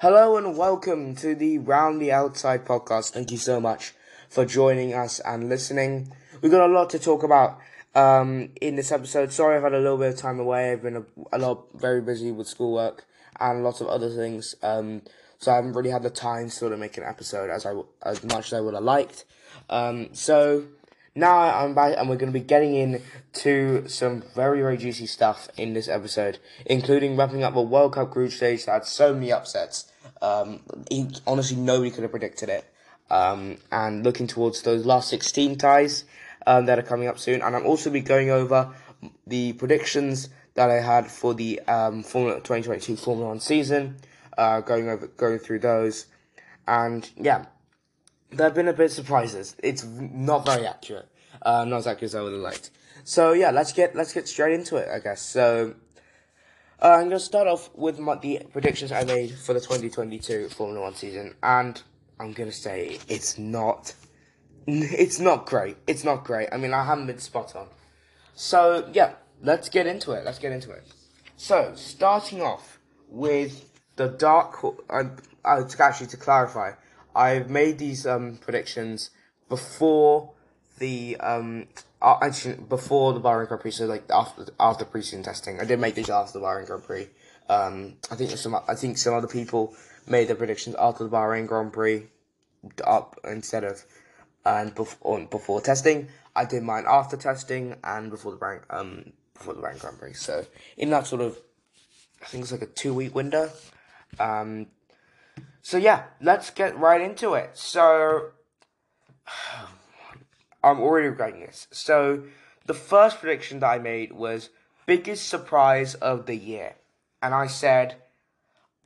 Hello and welcome to the Round the Outside podcast. Thank you so much for joining us and listening. We've got a lot to talk about um, in this episode. Sorry, I've had a little bit of time away. I've been a, a lot very busy with schoolwork and lots of other things. Um, so I haven't really had the time to sort of make an episode as I as much as I would have liked. Um, so now I'm back and we're going to be getting into some very, very juicy stuff in this episode, including wrapping up the World Cup group stage that had so many upsets. Um, honestly, nobody could have predicted it. Um, and looking towards those last 16 ties um, that are coming up soon. And I'm also be going over the predictions that I had for the um, Formula 2022 Formula One season, uh, going over going through those, and yeah, there have been a bit of surprises. It's not very accurate. Uh, not as accurate as I would have liked. So yeah, let's get let's get straight into it. I guess. So uh, I'm gonna start off with my, the predictions I made for the 2022 Formula One season, and I'm gonna say it's not. It's not great. It's not great. I mean, I haven't been spot on. So yeah, let's get into it. Let's get into it. So starting off with the dark. Uh, uh, actually, to clarify, I've made these um, predictions before the um uh, actually before the Bahrain Grand Prix, so like after after preseason testing. I did make these after the Bahrain Grand Prix. Um, I think some I think some other people made their predictions after the Bahrain Grand Prix up instead of and before before testing. I did mine after testing and before the Bahrain um before the Bahrain Grand Prix. So in that sort of I think it's like a two week window. Um, so yeah, let's get right into it. So I'm already regretting this. So the first prediction that I made was biggest surprise of the year, and I said,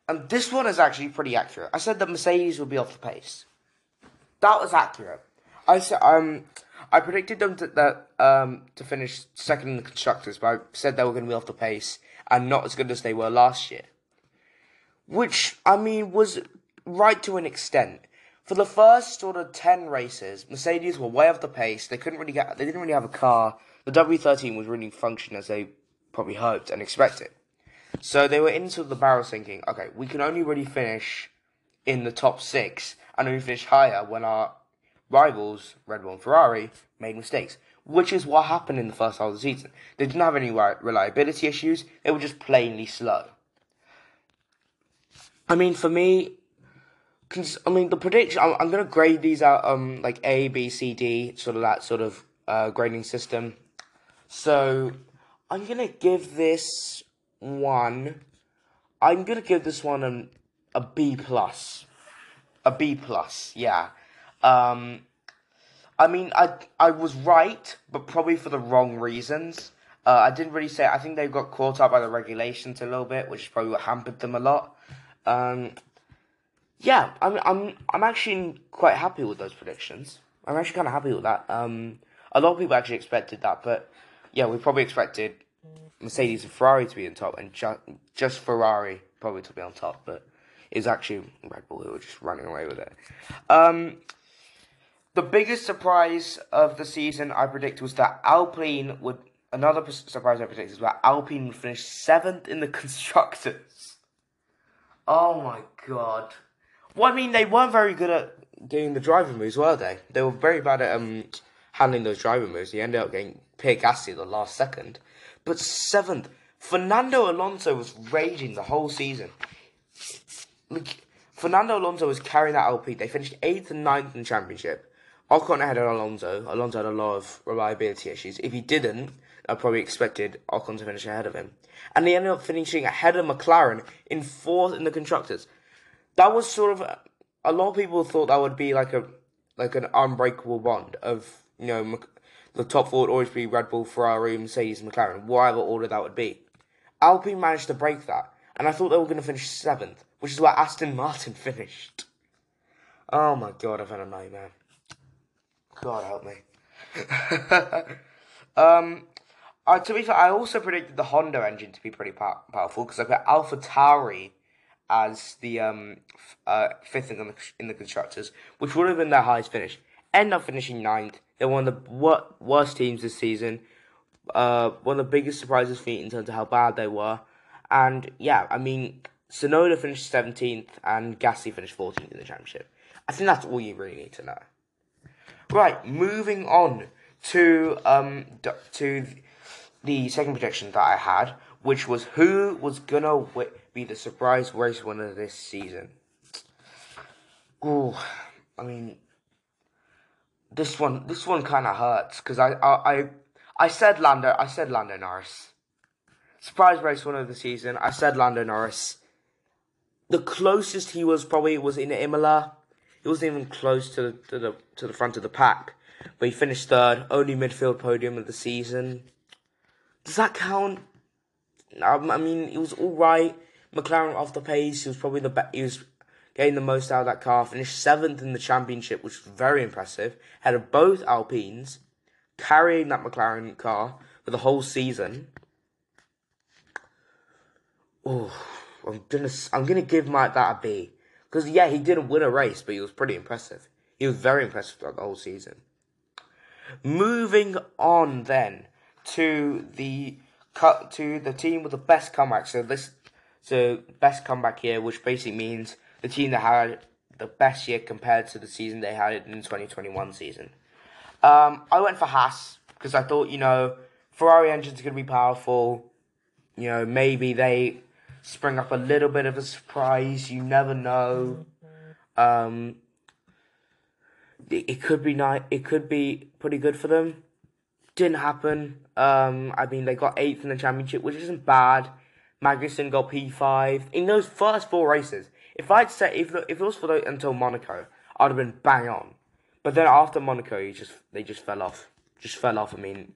and this one is actually pretty accurate. I said that Mercedes would be off the pace. That was accurate. I said um I predicted them to, that um to finish second in the constructors, but I said they were going to be off the pace and not as good as they were last year. Which I mean was right to an extent. For the first sort of ten races, Mercedes were way off the pace. They couldn't really get. They didn't really have a car. The W13 was really functioning as they probably hoped and expected. So they were into the barrel thinking, okay, we can only really finish in the top six and only finish higher when our rivals, Red Bull and Ferrari, made mistakes. Which is what happened in the first half of the season. They didn't have any reliability issues. They were just plainly slow. I mean, for me, I mean, the prediction. I'm, I'm, gonna grade these out um like A, B, C, D, sort of that sort of uh, grading system. So I'm gonna give this one. I'm gonna give this one an, a B plus, a B plus. Yeah. Um, I mean, I I was right, but probably for the wrong reasons. Uh, I didn't really say. I think they got caught up by the regulations a little bit, which probably hampered them a lot. Um, yeah, I'm I'm I'm actually quite happy with those predictions. I'm actually kind of happy with that. Um, a lot of people actually expected that, but yeah, we probably expected Mercedes and Ferrari to be on top, and ju- just Ferrari probably to be on top, but it's actually Red Bull who were just running away with it. Um, the biggest surprise of the season, I predict, was that Alpine would. Another surprise I predict is that Alpine would finish seventh in the constructors. Oh my god. Well, I mean, they weren't very good at doing the driving moves, were they? They were very bad at um, handling those driving moves. He ended up getting Pierre Gasly the last second. But seventh, Fernando Alonso was raging the whole season. Like, Fernando Alonso was carrying that LP. They finished eighth and ninth in the championship. Ocon ahead of Alonso. Alonso had a lot of reliability issues. If he didn't, I probably expected Ocon to finish ahead of him. And he ended up finishing ahead of McLaren in fourth in the constructors that was sort of a lot of people thought that would be like a like an unbreakable bond of you know the top four would always be Red Bull, Ferrari, Mercedes, McLaren, whatever order that would be. Alpine managed to break that, and I thought they were going to finish seventh, which is where Aston Martin finished. Oh my god, I've had a nightmare. God help me. um, uh, to be fair, I also predicted the Honda engine to be pretty pow- powerful because I put AlphaTauri as the um, f- uh, fifth in the, in the constructors, which would have been their highest finish. End up finishing ninth. They're one of the wor- worst teams this season. Uh, one of the biggest surprises for me in terms of how bad they were. And yeah, I mean, Tsunoda finished 17th and Gasly finished 14th in the championship. I think that's all you really need to know. Right, moving on to um to the second prediction that I had, which was who was gonna be the surprise race winner this season. Oh, I mean, this one this one kind of hurts because I, I I I said Lando I said Lando Norris. Surprise race winner of the season. I said Lando Norris. The closest he was probably was in Imola. He wasn't even close to the, to the to the front of the pack, but he finished third, only midfield podium of the season. Does that count? Um, I mean, it was all right. McLaren off the pace. He was probably the best. He was getting the most out of that car. Finished seventh in the championship, which was very impressive. Had of both Alpines, carrying that McLaren car for the whole season. Oh, I'm gonna I'm gonna give Mike that a B because yeah, he didn't win a race, but he was pretty impressive. He was very impressive throughout the whole season. Moving on then to the cut to the team with the best comeback. So this so best comeback here, which basically means the team that had the best year compared to the season they had in the 2021 season. Um, I went for Haas because I thought, you know, Ferrari engines are going to be powerful. You know, maybe they spring up a little bit of a surprise. You never know. Um, it, it could be nice. It could be pretty good for them. Didn't happen. Um, I mean, they got eighth in the championship, which isn't bad. Magnussen got P five in those first four races. If I'd said, if if it was for the, until Monaco, I'd have been bang on. But then after Monaco, you just they just fell off. Just fell off. I mean,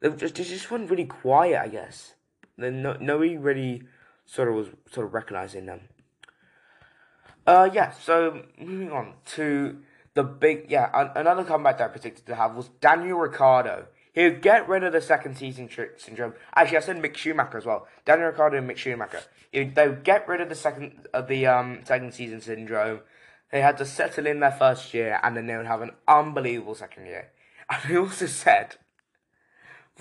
they just they just went really quiet. I guess. Then no nobody really sort of was sort of recognizing them. Uh yeah. So moving on to the big yeah another comeback that I predicted to have was Daniel Ricciardo. He'll get rid of the second season syndrome. Actually, I said Mick Schumacher as well. Daniel Ricciardo and Mick Schumacher. They'll get rid of the second of the um second season syndrome. They had to settle in their first year, and then they would have an unbelievable second year. And he also said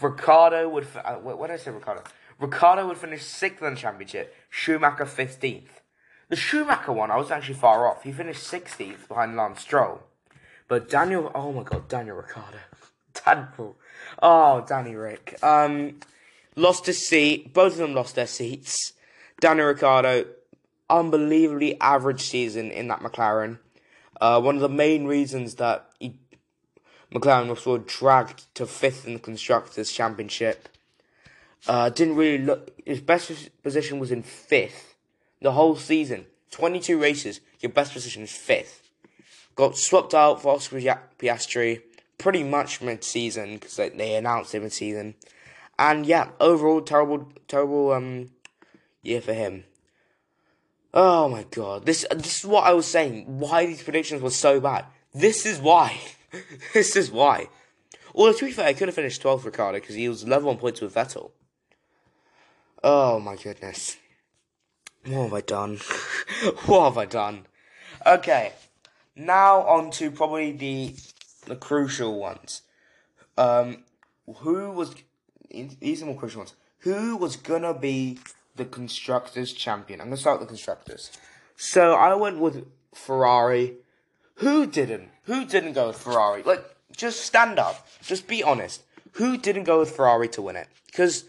Ricciardo would. Uh, what did I say, Ricciardo? Ricciardo would finish sixth in the championship. Schumacher fifteenth. The Schumacher one, I was actually far off. He finished sixteenth behind Lance Stroll. But Daniel, oh my God, Daniel Ricciardo, Daniel, oh Danny Rick, um, lost his seat. Both of them lost their seats. Danny Ricciardo, unbelievably average season in that McLaren. Uh, one of the main reasons that he, McLaren was sort of dragged to fifth in the constructors' championship. Uh, didn't really look. His best position was in fifth the whole season. Twenty-two races. Your best position is fifth. Got swapped out for Oscar Piastri pretty much mid-season because they, they announced it mid-season. And yeah, overall terrible, terrible um year for him. Oh my god, this this is what I was saying. Why these predictions were so bad. This is why. this is why. Well, to be fair, I could have finished 12th, Ricciardo, because he was level on points with Vettel. Oh my goodness. What have I done? what have I done? Okay, now on to probably the the crucial ones. Um, who was these are more crucial ones? Who was gonna be the constructors champion? I'm gonna start with the constructors. So I went with Ferrari. Who didn't? Who didn't go with Ferrari? Like, just stand up. Just be honest. Who didn't go with Ferrari to win it? Because,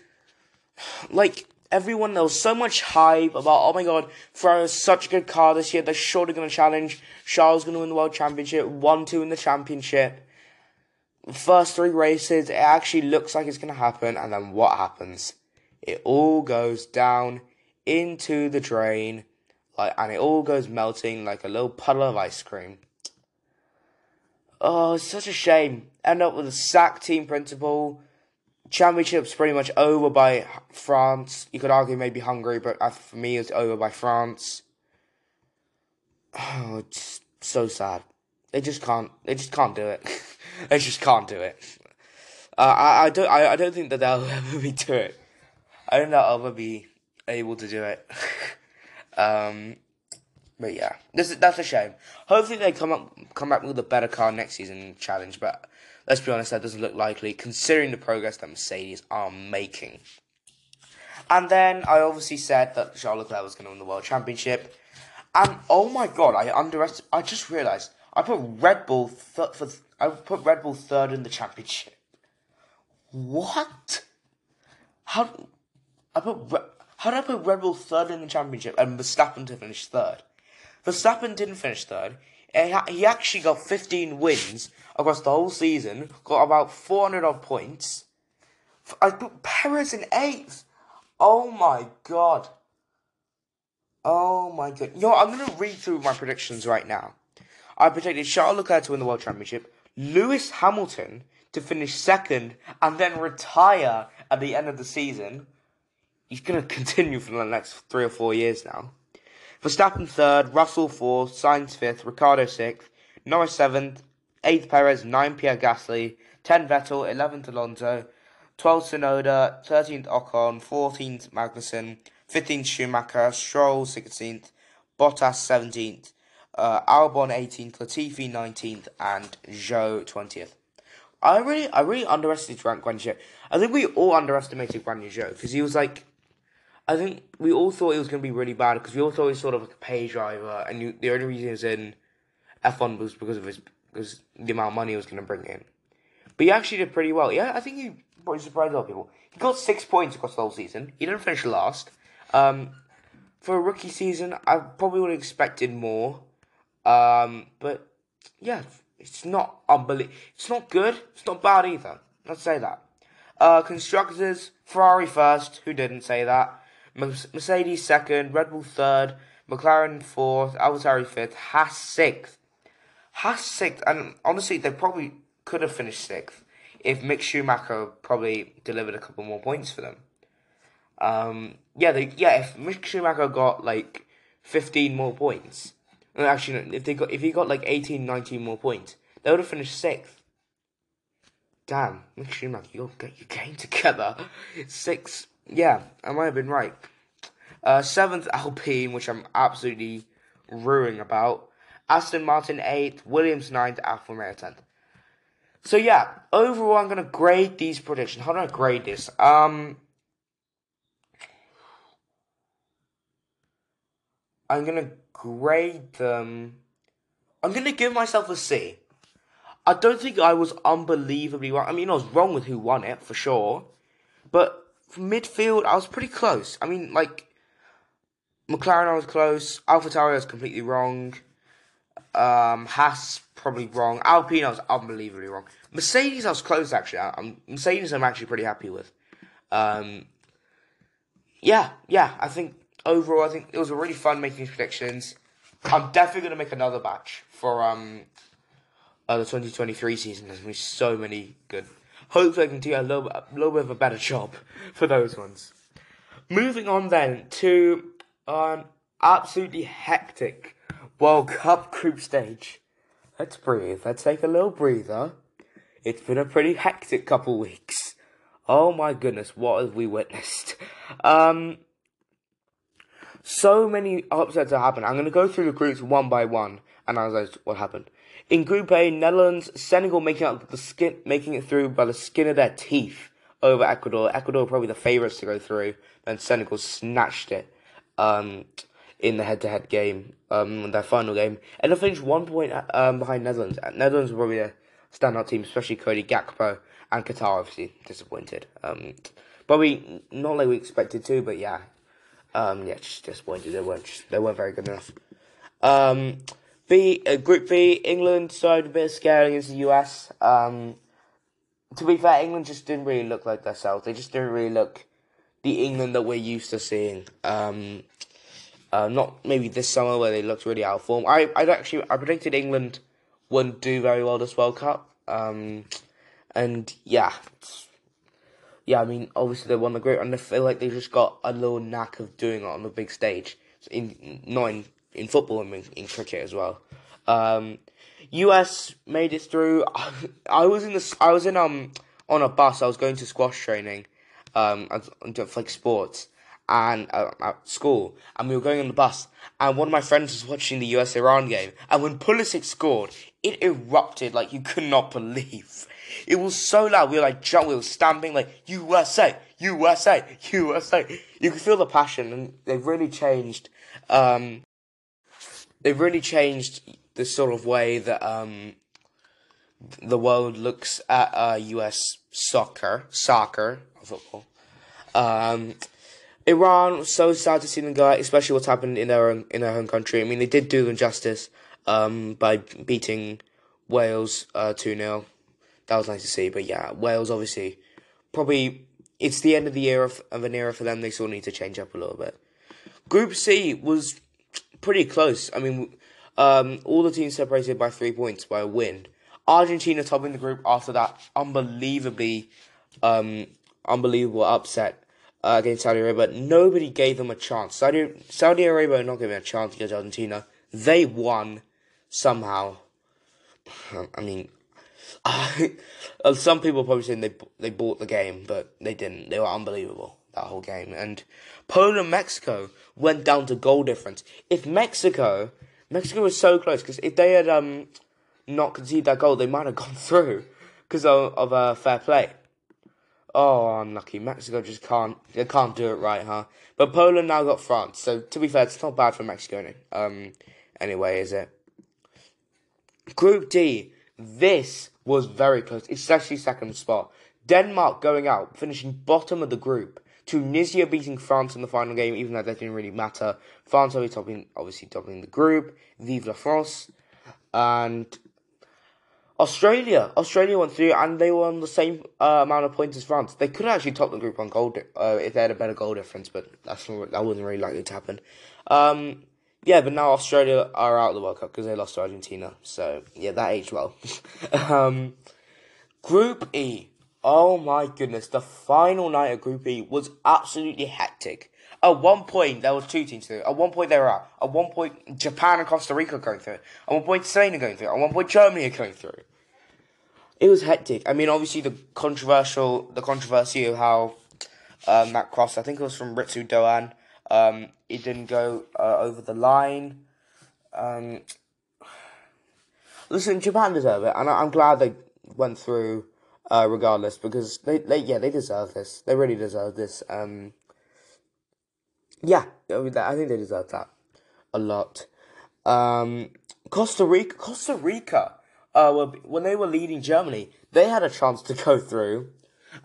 like, everyone, there was so much hype about, oh my god, Ferrari is such a good car this year, they're surely going to challenge. Charles going to win the World Championship, 1 2 in the championship. First three races, it actually looks like it's going to happen, and then what happens? It all goes down into the drain, like, and it all goes melting like a little puddle of ice cream. Oh, it's such a shame. End up with a sack team principal championship's pretty much over by France. You could argue maybe Hungary, but for me, it's over by France. Oh, it's so sad. They just can't. They just can't do it. they just can't do it. Uh, I, I don't. I, I don't think that they'll ever be do it. I don't think they'll ever be able to do it. um, but yeah, this is, that's a shame. Hopefully they come up come back with a better car next season challenge. But let's be honest, that doesn't look likely considering the progress that Mercedes are making. And then I obviously said that Charles Leclerc was going to win the World Championship. And oh my god, I underestimated. I just realised I put Red Bull th- for th- I put Red Bull third in the championship. What? How? I put Re- how did I put Red Bull third in the championship and Verstappen to finish third? Verstappen didn't finish third. Eh, he actually got 15 wins across the whole season, got about 400 odd points. I put Perez in eighth. Oh my god. Oh my god. What, I'm going to read through my predictions right now. I predicted Charles Leclerc to win the World Championship, Lewis Hamilton to finish second and then retire at the end of the season. He's going to continue for the next three or four years now. Verstappen third, Russell fourth, Sainz fifth, Ricciardo sixth, Norris seventh, eighth Perez, nine Pierre Gasly, ten Vettel, eleventh Alonso, twelfth Tsunoda, thirteenth Ocon, fourteenth Magnussen, fifteenth Schumacher, Stroll sixteenth, Bottas seventeenth, uh, Albon eighteenth, Latifi nineteenth, and Zhou twentieth. I really, I really underestimated Guan Yu I think we all underestimated Guan Yu Zhou because he was like I think we all thought it was going to be really bad because we all thought he was sort of like a pay driver, and you, the only reason he was in F1 was because of his because the amount of money he was going to bring in. But he actually did pretty well. Yeah, I think he probably surprised a lot of people. He got six points across the whole season. He didn't finish last. Um, for a rookie season, I probably would have expected more. Um, but yeah, it's not unbelievable. It's not good. It's not bad either. Let's say that. Uh, constructors, Ferrari first. Who didn't say that? Mercedes second, Red Bull third, McLaren fourth, AlphaTauri fifth, Haas sixth. Haas sixth, and honestly, they probably could have finished sixth if Mick Schumacher probably delivered a couple more points for them. Um, yeah, they, yeah. If Mick Schumacher got like fifteen more points, actually, if they got if he got like 18, 19 more points, they would have finished sixth. Damn, Mick Schumacher, you're get your game together. Six yeah, I might have been right. Uh, seventh Alpine, which I'm absolutely ruining about. Aston Martin eighth, Williams ninth, Alfa Romeo tenth. So yeah, overall, I'm gonna grade these predictions. How do I grade this? Um, I'm gonna grade them. I'm gonna give myself a C. I don't think I was unbelievably wrong. I mean, I was wrong with who won it for sure, but midfield, I was pretty close. I mean, like McLaren, I was close. AlphaTauri, I was completely wrong. Um, Haas, probably wrong. Alpine, I was unbelievably wrong. Mercedes, I was close actually. I'm, Mercedes, I'm actually pretty happy with. Um, yeah, yeah. I think overall, I think it was really fun making these predictions. I'm definitely gonna make another batch for um uh, the 2023 season. There's gonna be so many good hopefully I can do a little, a little bit of a better job for those ones. Moving on then to an absolutely hectic World Cup group stage. Let's breathe. Let's take a little breather. It's been a pretty hectic couple weeks. Oh my goodness, what have we witnessed? Um, so many upsets have happened. I'm going to go through the groups one by one and analyze what happened. In Group A, Netherlands, Senegal making out the skin, making it through by the skin of their teeth over Ecuador. Ecuador probably the favourites to go through, and Senegal snatched it um, in the head-to-head game, um, their final game, and they finished one point um, behind Netherlands. Netherlands were probably a standout team, especially Cody Gakpo and Qatar. Obviously disappointed. Um, probably not like we expected to, but yeah, um, yeah, just disappointed. They weren't just, they weren't very good enough. Um, B, uh, Group B, England showed a bit of scare against the US. Um, to be fair, England just didn't really look like themselves. They just didn't really look the England that we're used to seeing. Um, uh, not maybe this summer where they looked really out of form. I I actually I predicted England wouldn't do very well this World Cup. Um, and yeah, yeah. I mean, obviously they won the group, and I feel like they just got a little knack of doing it on the big stage. In not in in football and in, in cricket as well. Um, US made it through. I was in the I was in um on a bus. I was going to squash training, um, for like sports and uh, at school, and we were going on the bus, and one of my friends was watching the US Iran game, and when Pulisic scored, it erupted like you could not believe. It was so loud. We were like jump, we were stamping like USA, USA, USA. You could feel the passion, and they've really changed. Um, they've really changed the sort of way that um, the world looks at uh, U.S. soccer, soccer, football. Um, Iran was so sad to see them go, especially what's happened in their own, in their home country. I mean, they did do them justice um, by beating Wales uh, two 0 That was nice to see, but yeah, Wales obviously probably it's the end of the era of, of an era for them. They still need to change up a little bit. Group C was pretty close. I mean, um, all the teams separated by three points by a win. Argentina topping the group after that unbelievably, um, unbelievable upset uh, against Saudi Arabia. Nobody gave them a chance. Saudi Saudi Arabia not giving a chance against Argentina. They won somehow. I mean, some people probably saying they they bought the game, but they didn't. They were unbelievable that whole game. And Poland Mexico went down to goal difference. If Mexico Mexico was so close because if they had um not conceded that goal, they might have gone through because of, of uh, fair play. Oh, unlucky. Mexico just can't they can't do it right, huh? But Poland now got France, so to be fair, it's not bad for Mexico. Um, anyway, is it? Group D. This was very close, especially second spot. Denmark going out, finishing bottom of the group. Tunisia beating France in the final game, even though that didn't really matter. France obviously topping, obviously topping the group. Vive la France. And Australia, Australia went through, and they were on the same uh, amount of points as France. They could actually top the group on goal uh, if they had a better goal difference, but that's not, that wasn't really likely to happen. Um, yeah, but now Australia are out of the World Cup because they lost to Argentina. So yeah, that aged well. um, Group E. Oh my goodness, the final night of Group E was absolutely hectic. At one point, there was two teams through. At one point, they were out. At one point, Japan and Costa Rica going through. At one point, Spain are going through. At one point, Germany are going through. It was hectic. I mean, obviously, the controversial, the controversy of how um, that cross, I think it was from Ritsu Doan, um, it didn't go uh, over the line. Um, listen, Japan deserve it, and I, am glad they went through uh, regardless because they, they, yeah, they deserve this. They really deserve this. Um, yeah, I, think they deserve that a lot. Um, Costa Rica, Costa Rica, uh, were, when they were leading Germany, they had a chance to go through,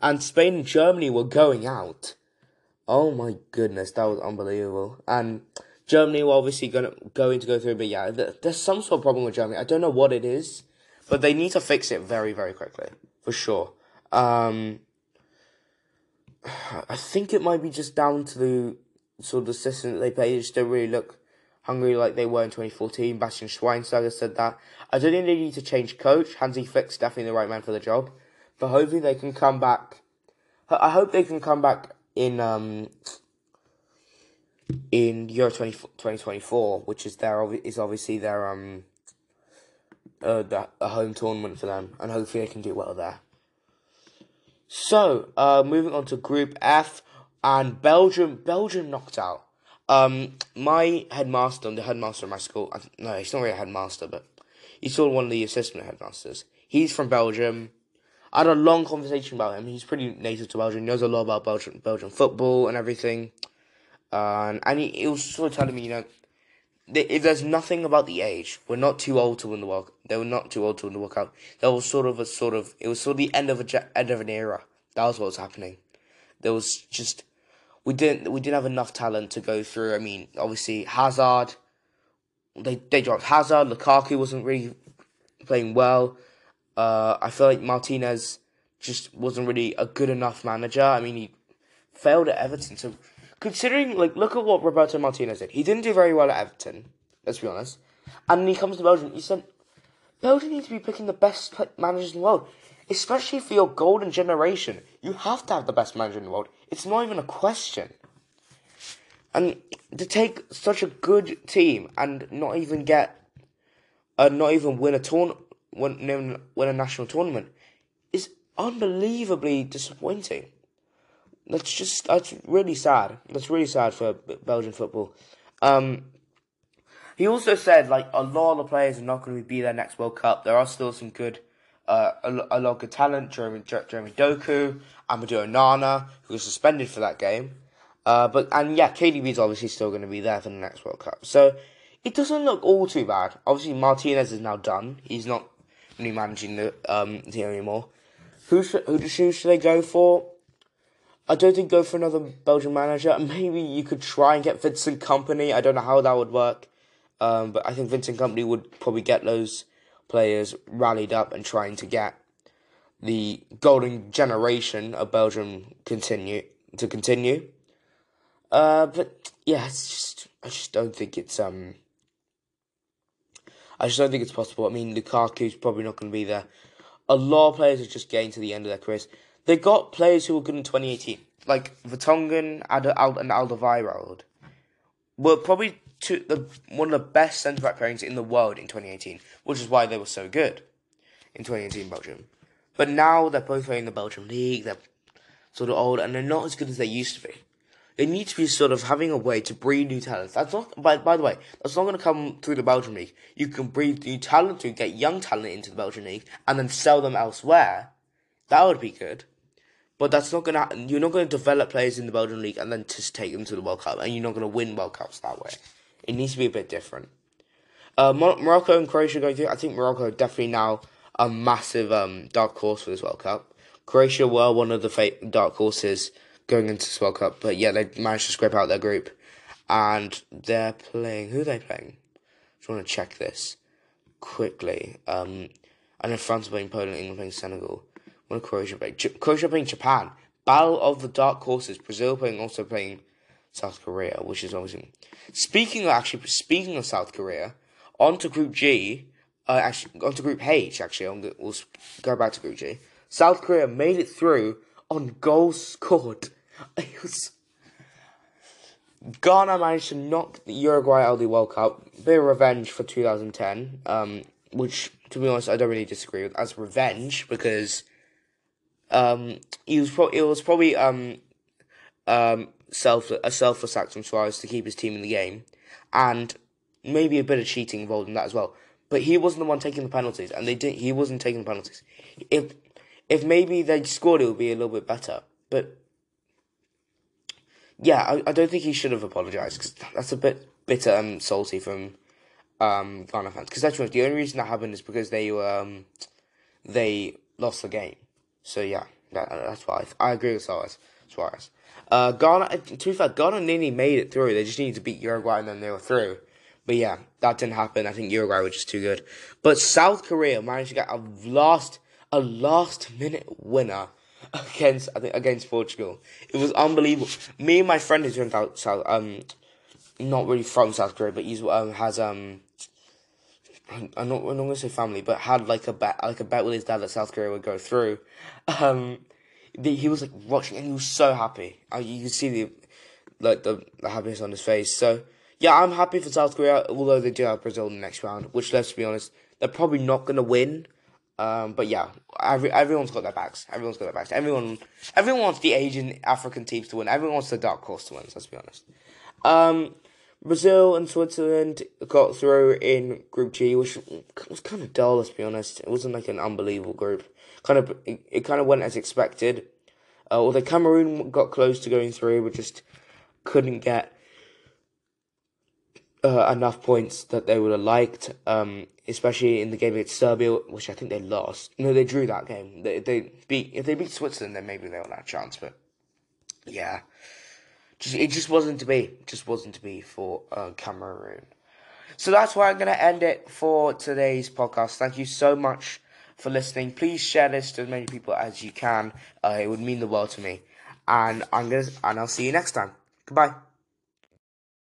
and Spain and Germany were going out. Oh my goodness, that was unbelievable. And Germany were obviously gonna going to go through, but yeah, there's some sort of problem with Germany. I don't know what it is, but they need to fix it very, very quickly for sure. Um, I think it might be just down to the sort of the system that they play. They just don't really look hungry like they were in 2014. Bastian Schweinsteiger said that. I don't think they need to change coach. Hansi Flick's definitely the right man for the job. But hopefully they can come back. I hope they can come back in um in Euro 20, 2024, which is their is obviously their um uh, the, a home tournament for them, and hopefully they can do well there. So, uh, moving on to Group F, and Belgium, Belgium knocked out. Um, my headmaster, the headmaster of my school, no, he's not really a headmaster, but he's still one of the assistant headmasters. He's from Belgium. I had a long conversation about him. He's pretty native to Belgium. He knows a lot about Belgian Belgian football and everything. Uh, and he, he was sort of telling me, you know, if there's nothing about the age, we're not too old to win the world. They were not too old to win the World Cup. That was sort of a sort of it was sort of the end of a end of an era. That was what was happening. There was just we didn't we didn't have enough talent to go through. I mean, obviously Hazard, they they dropped Hazard. Lukaku wasn't really playing well. Uh, I feel like Martinez just wasn't really a good enough manager. I mean, he failed at Everton. So considering like look at what Roberto Martinez did. He didn't do very well at Everton. Let's be honest. And he comes to Belgium. He said Belgium needs to be picking the best managers in the world, especially for your golden generation. You have to have the best manager in the world. It's not even a question. And to take such a good team and not even get, uh, not even win a tourn, win, win a national tournament, is unbelievably disappointing. That's just that's really sad. That's really sad for Belgian football. Um, he also said like a lot of the players are not going to be there next World Cup. There are still some good uh, a, a lot of good talent. Jeremy, Jeremy Doku, Amadou Onana, who was suspended for that game. Uh, but and yeah, KDB is obviously still going to be there for the next World Cup. So it doesn't look all too bad. Obviously, Martinez is now done. He's not really managing the um, team anymore. Who should who should they go for? I don't think go for another Belgian manager. Maybe you could try and get Vincent Kompany. I don't know how that would work, um, but I think Vincent Kompany would probably get those players rallied up and trying to get the golden generation of Belgium continue to continue. Uh, but yeah, it's just I just don't think it's um. I just don't think it's possible. I mean, Lukaku's probably not going to be there. A lot of players are just getting to the end of their careers. They got players who were good in 2018, like Vertonghen and Alderweireld, were probably two, the, one of the best centre back pairings in the world in 2018, which is why they were so good in 2018 Belgium. But now they're both playing in the Belgium league. They're sort of old and they're not as good as they used to be. They need to be sort of having a way to breed new talents. That's not, by, by the way, that's not going to come through the Belgian league. You can breed new talent to get young talent into the Belgian league and then sell them elsewhere. That would be good. But that's not gonna. You're not gonna develop players in the Belgian league and then just take them to the World Cup, and you're not gonna win World Cups that way. It needs to be a bit different. Uh, Morocco and Croatia going through. I think Morocco are definitely now a massive um, dark horse for this World Cup. Croatia were one of the fa- dark horses going into this World Cup, but yeah, they managed to scrape out their group, and they're playing. Who are they playing? I just want to check this quickly. Um, I know France are playing Poland, England playing Senegal. Are Croatia playing? J- Croatia playing Japan. Battle of the Dark Horses. Brazil playing also playing South Korea, which is obviously. Speaking of actually, speaking of South Korea, on to Group G. Uh, actually, on to Group H. Actually, we'll go back to Group G. South Korea made it through on goals scored. It was. Ghana managed to knock the Uruguay out of the World Cup. Bit of revenge for 2010, um, which, to be honest, I don't really disagree with as revenge because um, he was pro- it was probably um, um, self a selfless act from Suarez to keep his team in the game, and maybe a bit of cheating involved in that as well. But he wasn't the one taking the penalties, and they didn't. He wasn't taking the penalties. If if maybe they scored, it would be a little bit better. But yeah, I, I don't think he should have apologized because that's a bit bitter and salty from um, Ghana fans. Because that's the only reason that happened is because they um, they lost the game. So yeah, that, that's why I, I agree with Suarez. Suarez. Uh, Ghana, to be fair, Ghana nearly made it through. They just needed to beat Uruguay and then they were through. But yeah, that didn't happen. I think Uruguay was just too good. But South Korea managed to get a last, a last minute winner against, I think, against Portugal. It was unbelievable. Me and my friend who's from South, um, not really from South Korea, but he's um has um I'm not, I'm not gonna say family, but had like a bet, like a bet with his dad that South Korea would go through. Um, the, he was like watching, and he was so happy. Uh, you could see the, like the, the happiness on his face. So yeah, I'm happy for South Korea, although they do have Brazil in the next round. Which, let's be honest, they're probably not gonna win. Um, but yeah, every, everyone's got their backs. Everyone's got their backs. Everyone, everyone wants the Asian African teams to win. Everyone wants the dark horse to win. Let's be honest. Um, Brazil and Switzerland got through in Group G, which was kind of dull. Let's be honest. It wasn't like an unbelievable group. Kind of, it, it kind of went as expected. Uh, although Cameroon got close to going through, but just couldn't get uh, enough points that they would have liked. Um, especially in the game against Serbia, which I think they lost. No, they drew that game. They they beat if they beat Switzerland, then maybe they would have a chance. But yeah. Just, it just wasn't to be. It just wasn't to be for uh, Cameroon. So that's why I'm going to end it for today's podcast. Thank you so much for listening. Please share this to as many people as you can. Uh, it would mean the world to me. And I'm gonna, and I'll see you next time. Goodbye.